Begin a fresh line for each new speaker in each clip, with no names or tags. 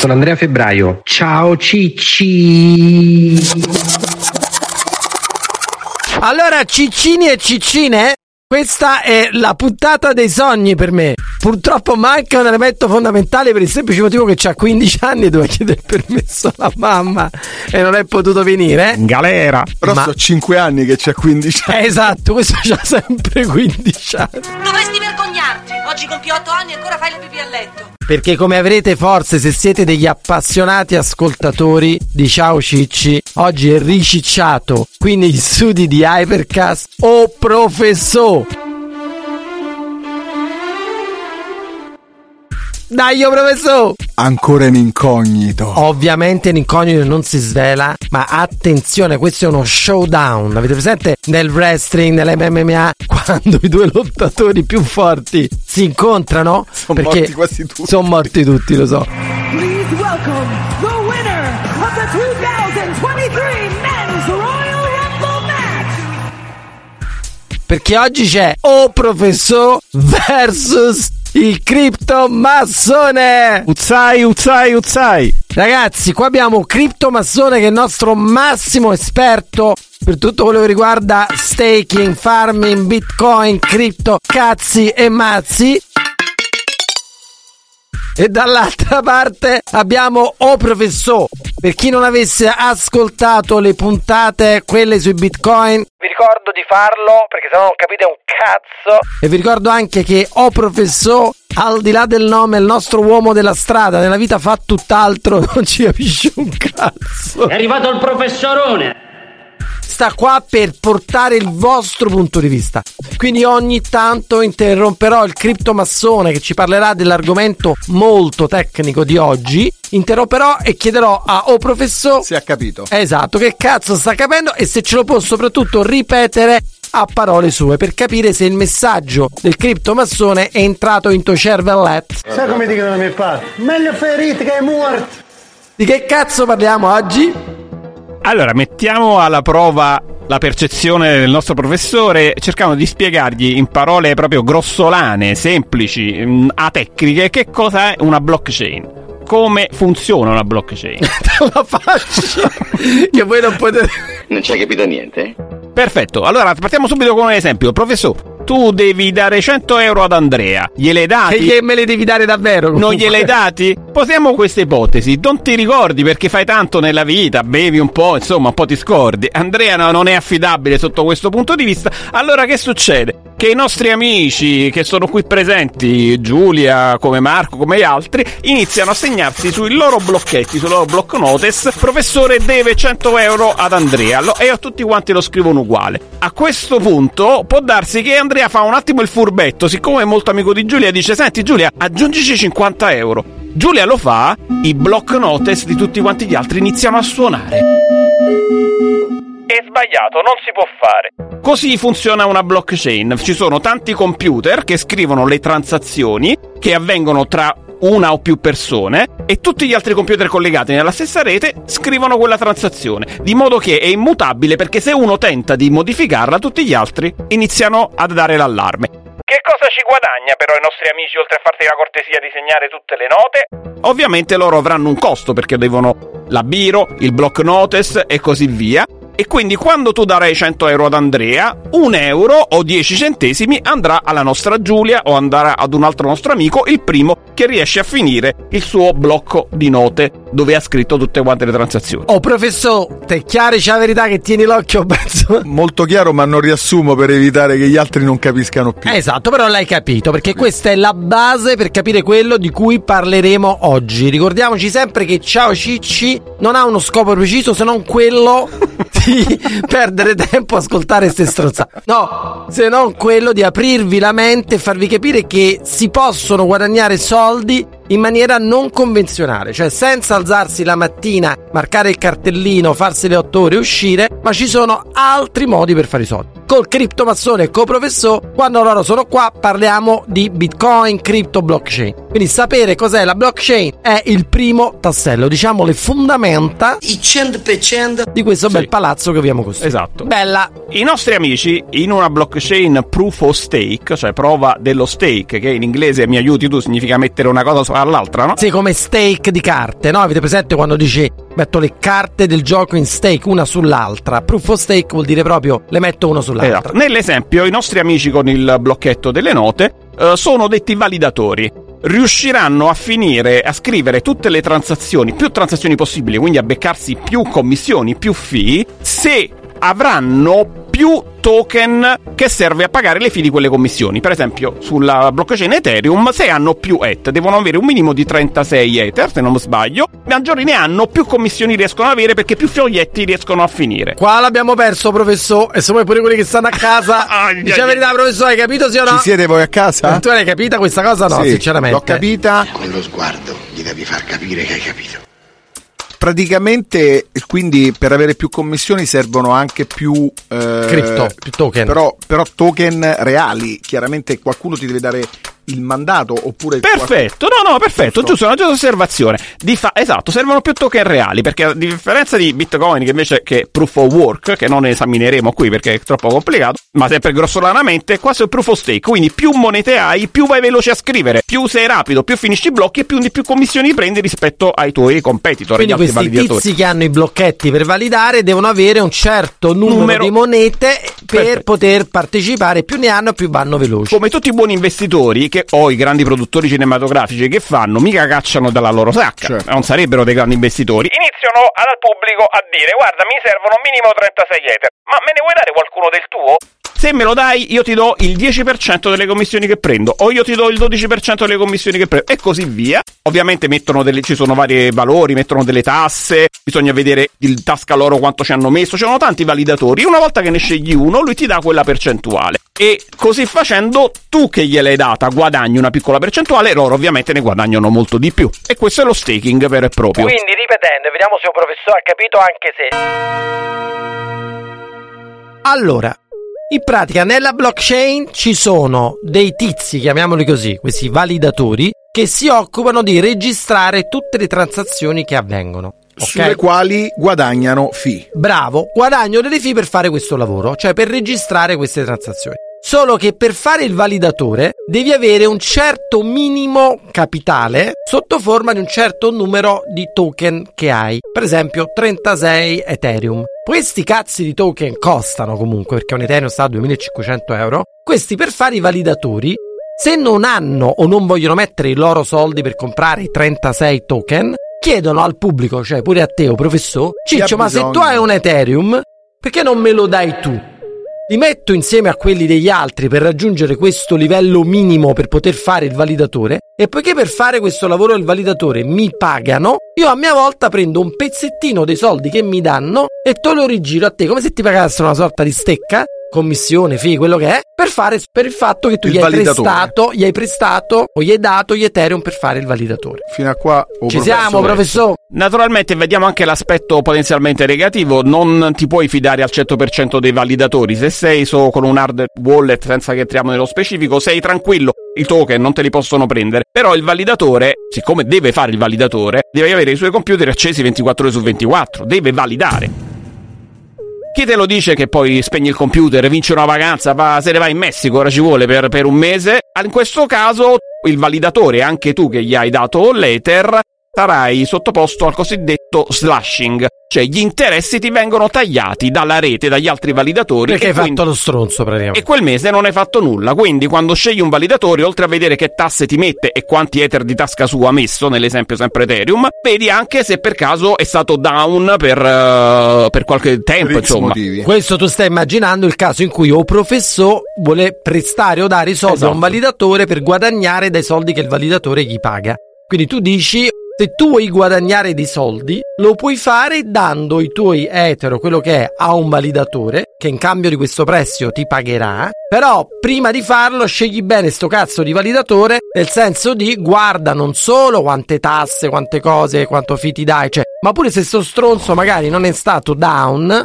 Sono Andrea Febbraio. Ciao Cicci.
Allora, ciccini e ciccine, questa è la puntata dei sogni per me. Purtroppo manca un elemento fondamentale per il semplice motivo che ha 15 anni e doveva chiedere il permesso alla mamma e non è potuto venire.
In galera.
Però
Ma-
so 5 anni che c'ha 15 anni.
Esatto, questo c'ha sempre 15 anni.
Dovresti vergognarti. Oggi compi 8 anni e ancora fai le pipì a letto.
Perché come avrete forse se siete degli appassionati ascoltatori di Ciao Cicci, oggi è ricicciato qui negli studi di Hypercast o professor. Dai, io professor!
Ancora in incognito.
Ovviamente l'incognito non si svela, ma attenzione, questo è uno showdown. Avete presente nel wrestling, nell'MMA, quando i due lottatori più forti si incontrano?
Sono morti quasi tutti.
Sono morti tutti, lo so.
Please welcome the winner of the 2023 Men's Royal Rumble match.
Perché oggi c'è O Professor versus il criptomassone.
Uzzai, uzzai, uzzai.
Ragazzi, qua abbiamo Criptomassone che è il nostro massimo esperto per tutto quello che riguarda staking, farming, bitcoin, cripto, cazzi e mazzi. E dall'altra parte abbiamo O Professor. Per chi non avesse ascoltato le puntate, quelle sui bitcoin, vi ricordo di farlo perché sennò non capite un cazzo. E vi ricordo anche che O Professor, al di là del nome, è il nostro uomo della strada. Nella vita fa tutt'altro, non ci capisce un cazzo.
È arrivato il professorone.
Sta qua per portare il vostro punto di vista. Quindi ogni tanto interromperò il criptomassone che ci parlerà dell'argomento molto tecnico di oggi. Interromperò e chiederò a O professor
Si è capito.
Esatto, che cazzo sta capendo e se ce lo può soprattutto ripetere a parole sue per capire se il messaggio del criptomassone è entrato in tuo cervellet.
Sai come dicono le mie parti? Meglio ferito che morto.
Di che cazzo parliamo oggi?
Allora, mettiamo alla prova la percezione del nostro professore, cercando di spiegargli in parole proprio grossolane, semplici, mm, atecniche, che cosa è una blockchain. Come funziona una blockchain.
la faccia che voi non potete
Non ci hai capito niente?
Perfetto, allora partiamo subito con un esempio. Professore, tu devi dare 100 euro ad Andrea. Gliel'hai
che
dati?
gli- me le devi dare davvero
Non
comunque.
gliel'hai dati? Posiamo questa ipotesi. Non ti ricordi perché fai tanto nella vita, bevi un po', insomma, un po' ti scordi. Andrea no- non è affidabile sotto questo punto di vista. Allora che succede? Che i nostri amici che sono qui presenti, Giulia, come Marco, come gli altri, iniziano a segnarsi sui loro blocchetti, sui loro block notice. Professore deve 100 euro ad Andrea e a tutti quanti lo scrivono uguale. A questo punto può darsi che Andrea fa un attimo il furbetto, siccome è molto amico di Giulia, dice: Senti, Giulia, aggiungici 50 euro. Giulia lo fa, i block notice di tutti quanti gli altri iniziano a suonare. È sbagliato, non si può fare. Così funziona una blockchain. Ci sono tanti computer che scrivono le transazioni che avvengono tra una o più persone e tutti gli altri computer collegati nella stessa rete scrivono quella transazione, di modo che è immutabile perché se uno tenta di modificarla tutti gli altri iniziano a dare l'allarme. Che cosa ci guadagna però i nostri amici oltre a farti la cortesia di segnare tutte le note? Ovviamente loro avranno un costo perché devono la biro, il block notice e così via. E quindi quando tu darai 100 euro ad Andrea, un euro o 10 centesimi andrà alla nostra Giulia o andrà ad un altro nostro amico, il primo che riesce a finire il suo blocco di note dove ha scritto tutte quante le transazioni.
Oh professor, te è chiaro c'è la verità che tieni l'occhio penso.
Molto chiaro, ma non riassumo per evitare che gli altri non capiscano più.
Esatto, però l'hai capito, perché questa è la base per capire quello di cui parleremo oggi. Ricordiamoci sempre che Ciao Cicci non ha uno scopo preciso se non quello di perdere tempo a ascoltare ste stronzate. No, se non quello di aprirvi la mente e farvi capire che si possono guadagnare soldi in maniera non convenzionale, cioè senza alzarsi la mattina, marcare il cartellino, farsi le otto ore e uscire, ma ci sono altri modi per fare i soldi. col criptomassone e col professore. Quando loro sono qua parliamo di Bitcoin, cripto, blockchain. Quindi sapere cos'è la blockchain è il primo tassello, diciamo le fondamenta
I 100%
di questo bel
Sì.
palazzo che abbiamo costruito.
Esatto.
Bella.
I nostri amici in una blockchain proof of stake, cioè prova dello stake, che in inglese mi aiuti tu significa mettere una cosa sopra l'altra, no?
Sì, come stake di carte, no? Avete presente quando dici metto le carte del gioco in stake una sull'altra? Proof of stake vuol dire proprio le metto una sull'altra.
Esatto. Nell'esempio, i nostri amici con il blocchetto delle note eh, sono detti validatori. Riusciranno a finire a scrivere tutte le transazioni, più transazioni possibili, quindi a beccarsi più commissioni, più fee, se avranno più token che serve a pagare le fee di quelle commissioni. Per esempio, sulla blockchain Ethereum, se hanno più ETH, devono avere un minimo di 36 Ether, se non sbaglio, maggiori ne hanno, più commissioni riescono ad avere perché più foglietti riescono a finire.
Qua l'abbiamo perso, professore. E siamo pure quelli che stanno a casa.
Ai,
Dice la verità, professore, hai capito sì o no?
Ci siete voi a casa?
Tu l'hai capita questa cosa? No,
Sì,
sinceramente.
L'ho capita.
Con lo sguardo gli devi far capire che hai capito.
Praticamente, quindi per avere più commissioni servono anche più eh,
Cripto, più token.
Però, però token reali. Chiaramente qualcuno ti deve dare il mandato oppure
Perfetto, no, no, perfetto, giusto, una giusta osservazione. Di fa- esatto, servono più token reali, perché a differenza di Bitcoin, che invece che proof of work, che non esamineremo qui perché è troppo complicato, ma sempre grossolanamente, qua è proof of stake, quindi più monete hai, più vai veloce a scrivere, più sei rapido, più finisci i blocchi e più di più commissioni prendi rispetto ai tuoi competitor,
Quindi questi
validatori.
tizi che hanno i blocchetti per validare devono avere un certo numero,
Numero.
di monete per
Perfetto.
poter partecipare. Più ne hanno, più vanno veloci.
Come tutti i buoni investitori che, o i grandi produttori cinematografici che fanno, mica cacciano dalla loro sacca,
Certo.
non sarebbero dei grandi investitori. Iniziano al pubblico a dire: Guarda, mi servono minimo 36 ether, ma me ne vuoi dare qualcuno del tuo? Se me lo dai, io ti do il 10% delle commissioni che prendo, o io ti do il 12% delle commissioni che prendo, e così via. Ovviamente mettono delle, ci sono vari valori, mettono delle tasse, bisogna vedere il tasca loro quanto ci hanno messo, ci sono tanti validatori. Una volta che ne scegli uno, lui ti dà quella percentuale. E così facendo, tu che gliel'hai data guadagni una piccola percentuale, loro ovviamente ne guadagnano molto di più. E questo è lo staking vero e proprio.
Quindi, ripetendo, vediamo se un professore ha capito anche se. Allora, in pratica nella blockchain ci sono dei tizi, chiamiamoli così, questi validatori, che si occupano di registrare tutte le transazioni che avvengono.
sulle
Ok?
quali guadagnano fee.
Bravo, guadagno delle fee per fare questo lavoro, cioè per registrare queste transazioni. Solo che per fare il validatore devi avere un certo minimo capitale sotto forma di un certo numero di token che hai. Per esempio 36 Ethereum. Questi cazzi di token costano comunque perché un Ethereum sta a 2500 euro. Questi per fare i validatori se non hanno o non vogliono mettere i loro soldi per comprare i 36 token, chiedono al pubblico, cioè pure a te o professore, Ciccio, ma se tu hai un Ethereum, perché non me lo dai tu? Li metto insieme a quelli degli altri per raggiungere questo livello minimo per poter fare il validatore e poiché per fare questo lavoro il validatore mi pagano, io a mia volta prendo un pezzettino dei soldi che mi danno e te lo rigiro a te come se ti pagassero una sorta di stecca, commissione, fee, quello che è, per fare per il fatto che tu gli hai prestato, gli hai prestato o gli hai dato gli Ethereum per fare il validatore.
Fino a qua. oh,
Ci siamo, professore?
Naturalmente vediamo anche l'aspetto potenzialmente negativo, non ti puoi fidare al 100% dei validatori, se sei solo con un hard wallet senza che entriamo nello specifico, sei tranquillo, i token non te li possono prendere, però il validatore, siccome deve fare il validatore, deve avere i suoi computer accesi 24 ore su 24, deve validare. Chi te lo dice che poi spegni il computer, vince una vacanza, va, se ne va in Messico, ora ci vuole per, per un mese? In questo caso il validatore, anche tu che gli hai dato l'Ether, sarai sottoposto al cosiddetto slashing, cioè gli interessi ti vengono tagliati dalla rete, dagli altri validatori.
Perché
e
hai
quindi-
fatto lo stronzo praticamente.
e quel mese non hai fatto nulla, quindi quando scegli un validatore, oltre a vedere che tasse ti mette e quanti Ether di tasca sua ha messo, nell'esempio sempre Ethereum, vedi anche se per caso è stato down per, eh, per qualche tempo,
Per
insomma.
motivi.
Questo tu stai immaginando il caso in cui o professore vuole prestare o dare i soldi a
Esatto.
un validatore per guadagnare dai soldi che il validatore gli paga. Quindi tu dici, se tu vuoi guadagnare dei soldi, lo puoi fare dando i tuoi etero, quello che è, a un validatore, che in cambio di questo prestito ti pagherà. Però prima di farlo scegli bene sto cazzo di validatore, nel senso di guarda non solo quante tasse, quante cose, quanto fee ti dai, cioè, ma pure se sto stronzo magari non è stato down,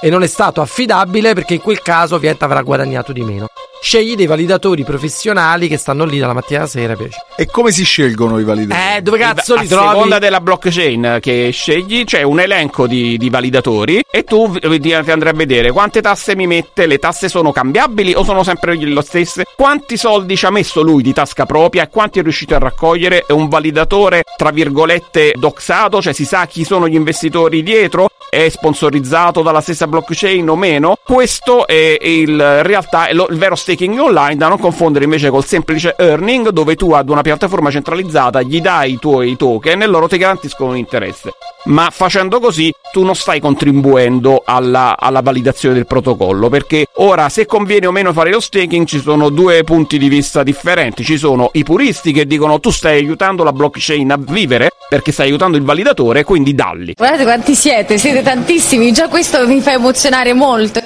e non è stato affidabile perché in quel caso ovviamente avrà guadagnato di meno. Scegli dei validatori professionali che stanno lì dalla mattina alla sera invece.
E come si scelgono i validatori?
Eh, dove cazzo
a
li trovi?
seconda della blockchain che scegli c'è un elenco di, di validatori e tu ti andrai a vedere quante tasse mi mette, le tasse sono cambiabili o sono sempre lo stesse, quanti soldi ci ha messo lui di tasca propria e quanti è riuscito a raccogliere, è un validatore tra virgolette doxato, cioè si sa chi sono gli investitori dietro, è sponsorizzato dalla stessa blockchain o meno, questo è il, in realtà è lo- il vero staking online da non confondere invece col semplice earning dove tu ad una piattaforma centralizzata gli dai i tuoi token e loro ti garantiscono un interesse. Ma facendo così tu non stai contribuendo alla, alla validazione del protocollo perché ora se conviene o meno fare lo staking ci sono due punti di vista differenti. Ci sono i puristi che dicono tu stai aiutando la blockchain a vivere perché stai aiutando il validatore, quindi dalli.
Guardate quanti siete, siete tantissimi, già questo mi fa emozionare molto.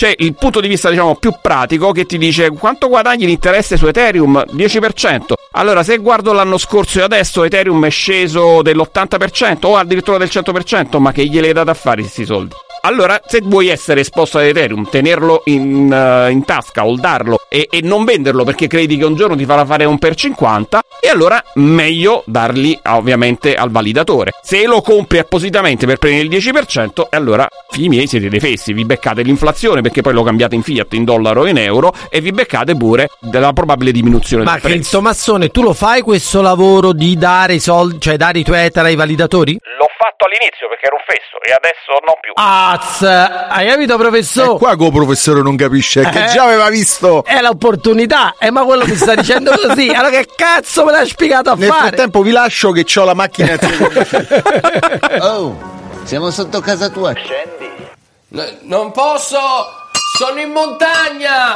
C'è il punto di vista, diciamo, più pratico che ti dice quanto guadagni l'interesse su Ethereum? 10%. Allora, se guardo l'anno scorso e adesso Ethereum è sceso dell'80% o addirittura del 100%, ma che glieli hai dato a fare questi soldi? Allora, se vuoi essere esposto ad Ethereum, tenerlo in, uh, in tasca, holdarlo e, e, non venderlo perché credi che un giorno ti farà fare un per 50, e allora meglio darli ovviamente al validatore. Se lo compri appositamente per prendere il 10%, e allora, figli miei, siete dei fessi, vi beccate l'inflazione perché poi lo cambiate in fiat, in dollaro o in euro e vi beccate pure della probabile diminuzione
Ma
del prezzo.
Cristo Massone, tu lo fai questo lavoro di dare i soldi, cioè dare i tuoi ether ai validatori?
L'ho fatto all'inizio perché ero un fesso e adesso non più.
Az, hai capito professore?
E qua che il professore non capisce, è che
Eh.
già aveva visto.
È l'opportunità, eh, ma quello mi sta dicendo così. Allora che cazzo me l'hai spiegato a
Nel
fare?
frattempo vi lascio che ho la macchina
Oh, siamo sotto casa tua.
non posso, sono in montagna.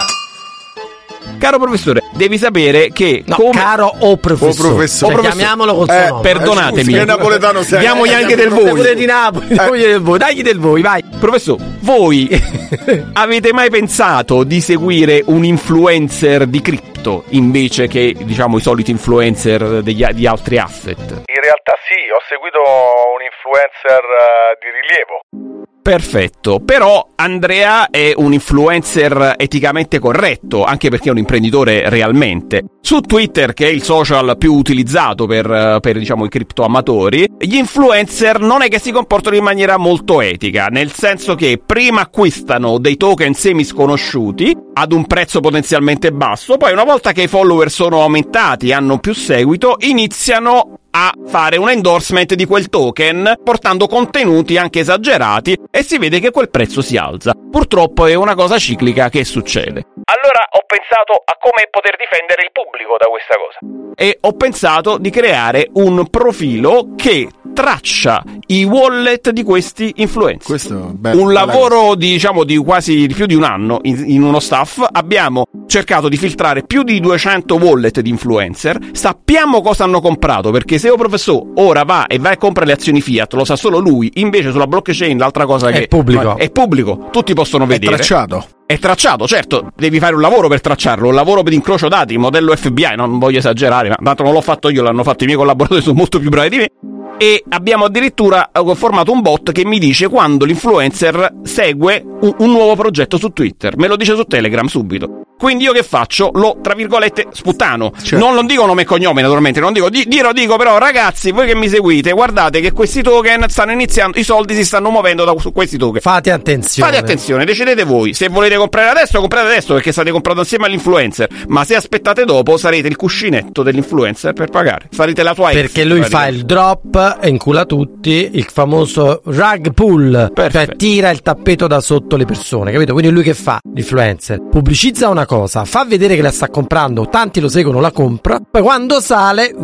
Caro professore, devi sapere che
No,
come
caro o professore.
O professore.
Cioè, chiamiamolo col
Eh,
perdonatemi.
scusi, napoletano sei?
Diamogli
Eh,
anche del
diamogli
voi.
Pure di Napoli, diamogli del voi, dagli del voi, vai.
Professore, voi avete mai pensato di seguire un influencer di cripto invece che, diciamo, i soliti influencer degli- di altri asset?
In realtà sì, ho seguito un influencer eh, di rilievo.
Perfetto, però Andrea è un influencer eticamente corretto, anche perché è un imprenditore realmente. Su Twitter, che è il social più utilizzato per, per, diciamo, i criptoamatori, gli influencer non è che si comportano in maniera molto etica, nel senso che prima acquistano dei token semi sconosciuti ad un prezzo potenzialmente basso, poi una volta che i follower sono aumentati hanno più seguito, iniziano a fare un endorsement di quel token portando contenuti anche esagerati e si vede che quel prezzo si alza. Purtroppo è una cosa ciclica che succede. Allora ho pensato a come poter difendere il pubblico da questa cosa. E ho pensato di creare un profilo che traccia i wallet di questi influencer.
Questo è bello,
un lavoro di, diciamo di quasi di più di un anno in, in uno staff. Abbiamo cercato di filtrare più di 200 wallet di influencer. Sappiamo cosa hanno comprato perché se un professore ora va e va e compra le azioni Fiat, lo sa solo lui. Invece sulla blockchain l'altra cosa
È
che
pubblico.
è pubblico, tutti possono
È
vedere.
tracciato.
È tracciato, certo, devi fare un lavoro per tracciarlo, un lavoro per incrocio dati, modello FBI, non voglio esagerare, ma tanto non l'ho fatto io, l'hanno fatto i miei collaboratori, sono molto più bravi di me. E abbiamo addirittura eh, formato un bot che mi dice quando l'influencer segue un, un nuovo progetto su Twitter. Me lo dice su Telegram subito. Quindi io che faccio? Lo, tra virgolette, sputtano.
Certo.
Non lo dico nome e cognome, naturalmente, non dico, di, dirò, dico però, ragazzi, voi che mi seguite, guardate che questi token stanno iniziando, i soldi si stanno muovendo da, su questi token.
Fate attenzione.
Fate attenzione, decidete voi. Se volete comprare adesso, comprate adesso perché state comprando insieme all'influencer. Ma se aspettate dopo, sarete il cuscinetto dell'influencer per pagare. Sarete la tua ex.
Perché lui fa il drop e incula tutti, il famoso rug pull, cioè
Perfetto.
tira il tappeto da sotto le persone, capito? Quindi lui che fa? L'influencer pubblicizza una cosa, fa vedere che la sta comprando, tanti lo seguono, la compra, poi quando sale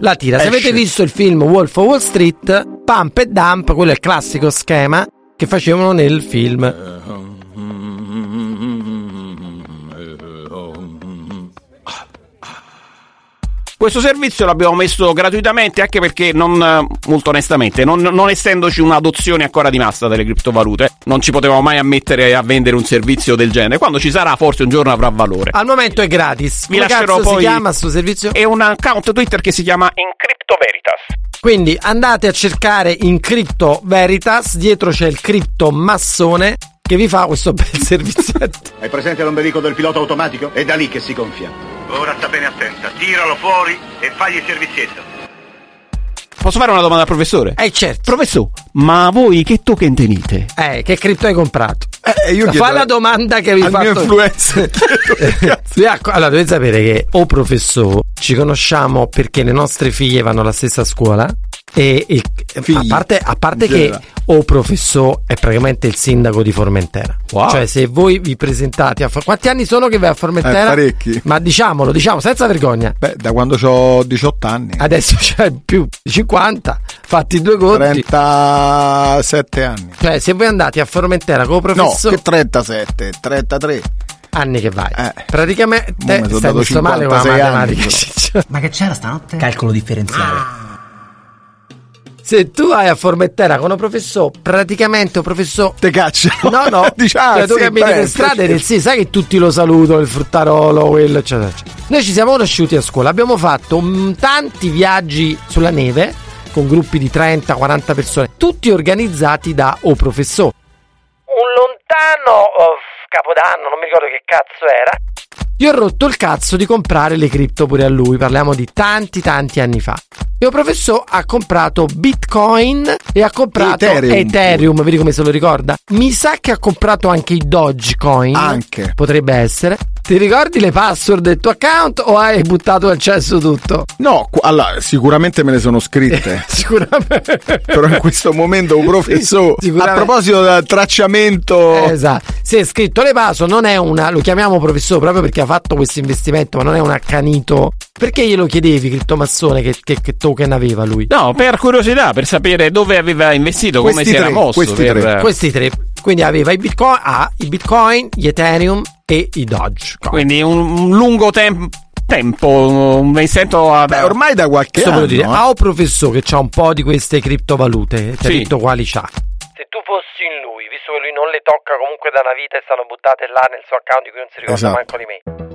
la tira. Se
Esce.
avete visto il film Wolf of Wall Street, pump e dump, quello è il classico schema che facevano nel film.
Questo servizio l'abbiamo messo gratuitamente anche perché non, eh, molto onestamente, non, non essendoci un'adozione ancora di massa delle criptovalute, non ci potevamo mai ammettere a vendere un servizio del genere. Quando ci sarà, forse un giorno avrà valore.
Al momento è gratis.
Vi
Come
lascerò
cazzo
poi-
si chiama sto servizio?
È un account Twitter che si chiama Incrypto Veritas.
Quindi andate a cercare in Crypto Veritas, dietro c'è il cripto massone che vi fa questo bel servizietto.
Hai presente l'ombelico del pilota automatico? È da lì che si gonfia. Ora sta bene attenta, tiralo fuori e fagli il servizietto.
Posso fare una domanda al professore?
Eh certo.
Professore, ma voi che token tenete?
Eh, che cripto hai comprato?
Eh, io
Fa la domanda che vi
al mio
fatto
influencer.
Sì, ecco, allora dovete sapere che o professore ci conosciamo perché le nostre figlie vanno alla stessa scuola e il- a
Figli.
parte, a parte che o professore è praticamente il sindaco di Formentera
Wow.
cioè se voi vi presentate a For- quanti anni sono che vai a Formentera?
Eh, parecchi.
ma diciamolo diciamo senza vergogna
Beh, da quando ho 18 anni.
adesso c'è più di 50 fatti due conti
37 anni.
cioè se voi andate a Formentera con
No,
professore
che 37, 33.
anni che vai
Eh.
praticamente stai messo male con la
56 anni,
matematica
però.
Ma che c'era stanotte? Calcolo differenziale.
Se tu vai a Formentera con un professore, praticamente un professore.
Te caccia.
No, no.
Dici, ah,
cioè, tu
sì,
cammini per strada e sì, sai che tutti lo salutano, il fruttarolo, quello, eccetera, eccetera. Noi ci siamo conosciuti a scuola, abbiamo fatto tanti viaggi sulla neve con gruppi di 30, 40 persone, tutti organizzati da o professore. Un lontano oh, capodanno, non mi ricordo che cazzo era. Gli ho rotto il cazzo di comprare le cripto pure a lui, parliamo di tanti tanti anni fa. Il professore ha comprato Bitcoin e ha comprato
Ethereum.
Ethereum, vedi come se lo ricorda? Mi sa che ha comprato anche i Dogecoin.
Anche.
Potrebbe essere. Ti ricordi le password del tuo account o hai buttato al cesso tutto?
No, allora, sicuramente me ne sono scritte.
Sicuramente.
però in questo momento un professore.
Sì,
a proposito del tracciamento.
Esatto. Si è scritto le paso, non è una. Lo chiamiamo professore proprio perché ha fatto questo investimento, ma non è un accanito. Perché glielo chiedevi, criptomassone, che, che, che token aveva lui?
No, per curiosità, per sapere dove aveva investito, come
Questi
si era mosso.
questi
per-
tre.
Questi tre. Quindi aveva i bitcoin, ah, i bitcoin, gli ethereum e i doge.
Quindi un, un lungo tem- tempo. Mi sento a.
Beh, ormai da qualche
Questo
anno.
dire,
eh.
ha un professore che ha un po' di queste criptovalute, ti ha
Sì.
detto quali c'ha. Se tu fossi in lui, visto che lui non le tocca comunque da una vita e stanno buttate là nel suo account di cui non si ricorda
Esatto.
manco di me.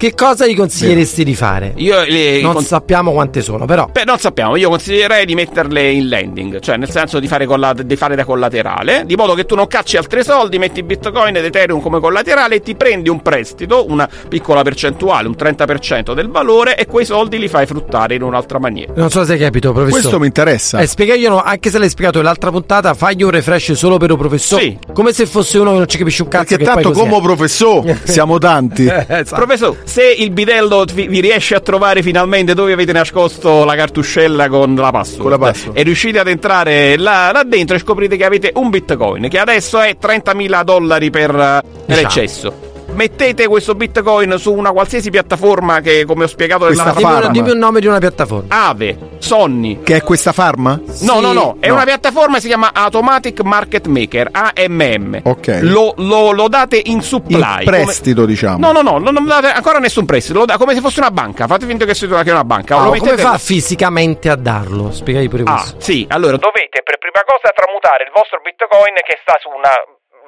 Che cosa gli consiglieresti di fare?
Io le-
Non
con-
sappiamo quante sono, però.
Beh, non sappiamo, io consiglierei di metterle in lending, cioè nel senso di fare, colla- di fare da collaterale, di modo che tu non cacci altri soldi, metti Bitcoin ed Ethereum come collaterale e ti prendi un prestito, una piccola percentuale, un 30% del valore e quei soldi li fai fruttare in un'altra maniera.
Non so se hai capito, professore.
Questo mi interessa.
Eh, spiegaglielo, anche se l'hai spiegato nell'altra puntata, fagli un refresh solo per un professore.
Sì.
Come se fosse uno che non ci capisce un cazzo.
Perché tanto come professore siamo tanti.
Esatto.
Professore, se il bidello vi, vi riesce a trovare finalmente dove avete nascosto la cartuscella con la password,
Con la password.
e riuscite ad entrare là, là dentro e scoprite che avete un bitcoin che adesso è 30.000 dollari per, eh, per
Diciamo.
eccesso. Mettete questo bitcoin su una qualsiasi piattaforma che, come ho spiegato
Questa
nella
Dimmi,
farma.
un- dimmi un nome di una piattaforma.
Ave, Sonny.
Che è questa farma?
No, no, no, è
no.
una piattaforma che si chiama Automatic Market Maker, AMM.
Ok.
Lo, lo- lo date in supply.
In prestito, diciamo.
No, no, no, non non date ancora nessun prestito, lo da- come se fosse una banca. Fate finta che sia una banca.
Ah,
lo
come fa fisicamente a darlo? Spiegagli pure
Ah,
questo.
sì, allora dovete per prima cosa tramutare il vostro Bitcoin che sta su una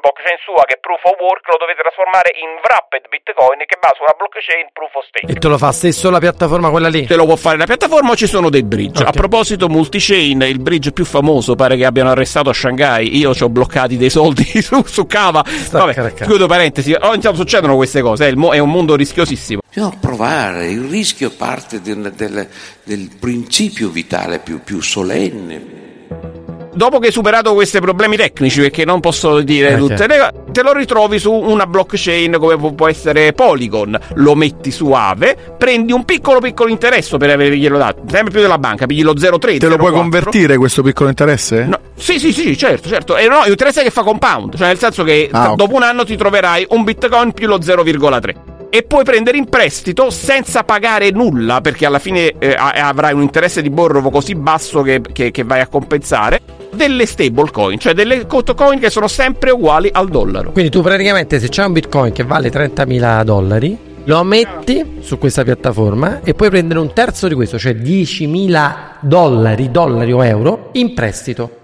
blockchain sua che è Proof of Work, lo dovete trasformare in Wrapped Bitcoin che va su una blockchain Proof of Stake.
E te lo fa stesso la piattaforma quella lì?
Te lo può fare la piattaforma o ci sono dei bridge.
Ok.
A proposito, multichain, il bridge più famoso, pare che abbiano arrestato a Shanghai. Io ci ho bloccati dei soldi su, su Cava. Vabbè, chiudo parentesi. Ogni tanto succedono queste cose. È, il mo- è un mondo rischiosissimo.
Bisogna provare, il rischio parte del, del- del principio vitale più, più solenne.
Dopo che hai superato questi problemi tecnici, perché non posso dire
Eh,
tutte le cose, te lo ritrovi su una blockchain come pu- può essere Polygon, lo metti su Ave, prendi un piccolo piccolo interesse per averglielo dato, sempre più della banca, pigli lo 0,3.
Te lo puoi
0,4.
convertire questo piccolo interesse?
No, sì, sì, sì, certo, certo. E no, interesse che fa compound, cioè nel senso che
Ah,
tra-
ok.
dopo un anno ti troverai un bitcoin più lo 0,3. E puoi prendere in prestito senza pagare nulla, perché alla fine eh, avrai un interesse di borrovo così basso che, che- che vai a compensare, delle stablecoin, cioè delle coin che sono sempre uguali al dollaro.
Quindi tu praticamente se c'è un bitcoin che vale 30.000 dollari, lo metti su questa piattaforma e puoi prendere un terzo di questo, cioè 10.000 dollari, dollari o euro in prestito.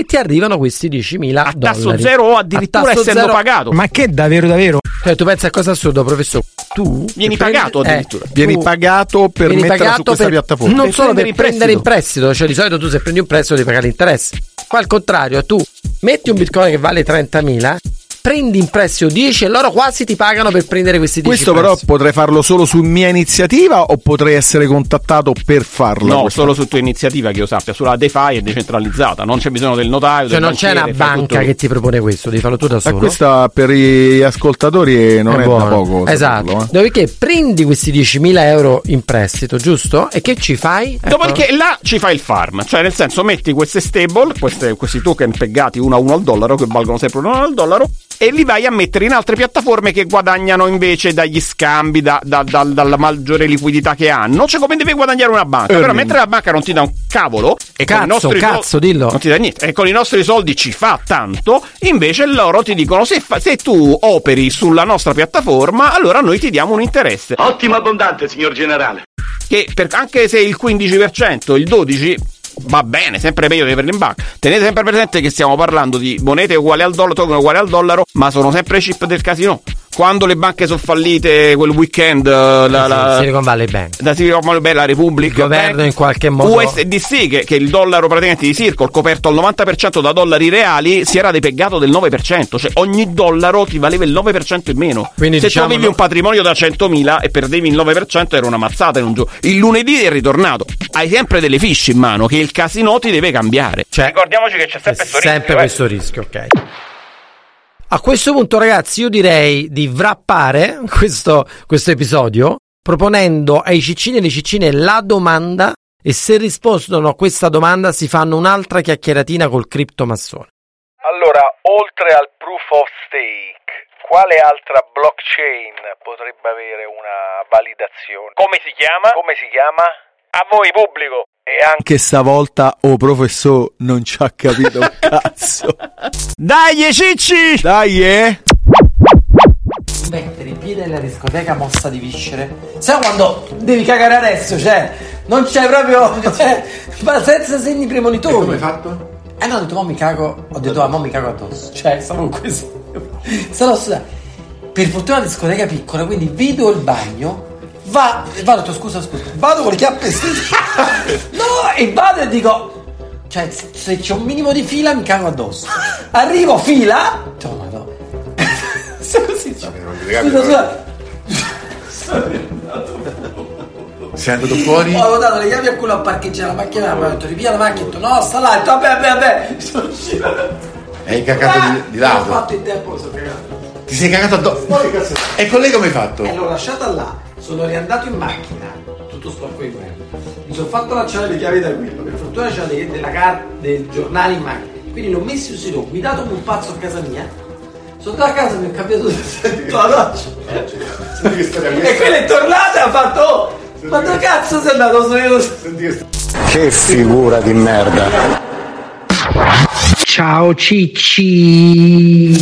E ti arrivano questi 10.000
A
dollari.
tasso zero o addirittura essendo
zero.
pagato.
Ma che davvero davvero?
Cioè, tu pensi a cosa assurdo, professore? Tu
Vieni
prendi-
pagato addirittura.
tu
Vieni pagato per
vieni
metterla su
pagato
questa
per-
piattaforma.
Non
Per
solo per
prendere in
prendere in prestito, cioè di solito tu se prendi un prestito devi pagare l'interesse. Qua al contrario, tu metti un bitcoin che vale 30.000, prendi in prestito 10 e loro quasi ti pagano per prendere questi 10
Questo però potrei farlo solo su mia iniziativa o potrei essere contattato per farla?
No,
questa-
solo su tua iniziativa che io sappia, sulla DeFi è decentralizzata, non c'è bisogno del notaio.
Cioè
del
non c'è una banca
tutto
che ti propone questo, devi farlo tu da
Ma
solo.
questa per gli ascoltatori non è, da
buono.
poco.
Esatto.
saperlo, eh.
Dopodiché prendi questi 10.000 euro in prestito, giusto? E che ci fai? Ecco.
Dopodiché là ci fai il farm, cioè nel senso metti queste stable, queste- questi token peggati uno a uno al dollaro, che valgono sempre uno al dollaro, e li vai a mettere in altre piattaforme che guadagnano invece dagli scambi, da- da- dal- dalla maggiore liquidità che hanno, cioè come deve guadagnare una banca. Però
Earning.
mentre la banca non ti dà un cavolo, e con i
Cazzo,
nostri
cazzo,
soldi,
dillo.
non ti dà niente, e con i nostri soldi ci fa tanto, invece loro ti dicono se, fa- se tu operi sulla nostra piattaforma, allora noi ti diamo un interesse.
Ottimo abbondante, signor generale.
che per- anche se il 15%, il 12% va bene, sempre meglio di averli in banca. Tenete sempre presente che stiamo parlando di monete uguali al dollaro, token uguali al dollaro, ma sono sempre chip del casino. Quando le banche sono fallite quel weekend, eh, la, la,
Silicon Valley Bank.
da Silicon Valley Bank, la Republic,
Il governo
Bank,
in qualche modo-
USDC, che, che è il dollaro praticamente di Circle, coperto al 90% da dollari reali, si era depeggato del 9%, cioè ogni dollaro ti valeva il 9% in meno.
Quindi
Se
diciamo
tu avevi
no-
un patrimonio da 100.000 e perdevi il 9% era una mazzata in un giorno. Il lunedì è ritornato. Hai sempre delle fiche in mano che il casino ti deve cambiare.
Cioè,
Ricordiamoci che c'è
C'è
sempre questo
sempre
rischio, eh.
questo rischio, ok. A questo punto, ragazzi, io direi di wrappare questo, questo episodio proponendo ai ciccini e alle ciccine la domanda e se rispondono a questa domanda si fanno un'altra chiacchieratina col criptomassone.
Allora, oltre al proof of stake, quale altra blockchain potrebbe avere una validazione? Come si chiama? Come si chiama? A voi pubblico. E anche
Che stavolta, oh professore, non ci ha capito un cazzo.
Dai, cicci!
Dai, eh!
Mettere i piedi nella discoteca mossa di viscere. Sai quando devi cagare adesso, cioè, non c'è proprio. Cioè, ma senza segni premonitori. come hai fatto? Eh no, ho detto, mo mi cago. Ho detto, ah, mo mi cago addosso. Cioè, stavo così. Stavo sudando. Per fortuna la discoteca è piccola, quindi vedo il bagno. Va, vado, ho detto, scusa, scusa. Vado con le chiappe no, e vado e dico. Cioè, se- se c'è un minimo di fila mi cago addosso. Arrivo, fila. Oh, madonna. Sei così. Scusa, scusa.
Sei andato fuori?
Ho dato le chiavi a quello a parcheggiare la macchina, mi ha detto rivia la macchina, ho detto no, sta là, ho detto vabbè, vabbè, vabbè. Sono uscito.
Hai cagato di, di
Ho
lato?
fatto in tempo, sono cagato.
Ti sei cagato addosso? E con lei come hai fatto?
E l'ho lasciata là, sono riandato in macchina, tutto sporco di quello. Mi sono fatto lasciare le chiavi da quello, per fortuna c'era dei- della carta, del giornale in macchina. Quindi l'ho messo sul sito, ho guidato come un pazzo a casa mia. Sono andato a casa e mi ho cambiato tutto la doccia. E quello è tornato e ha fatto, oh, ma dove cazzo sei andato? Sono io.
Che figura di merda.
Ciao Cicci.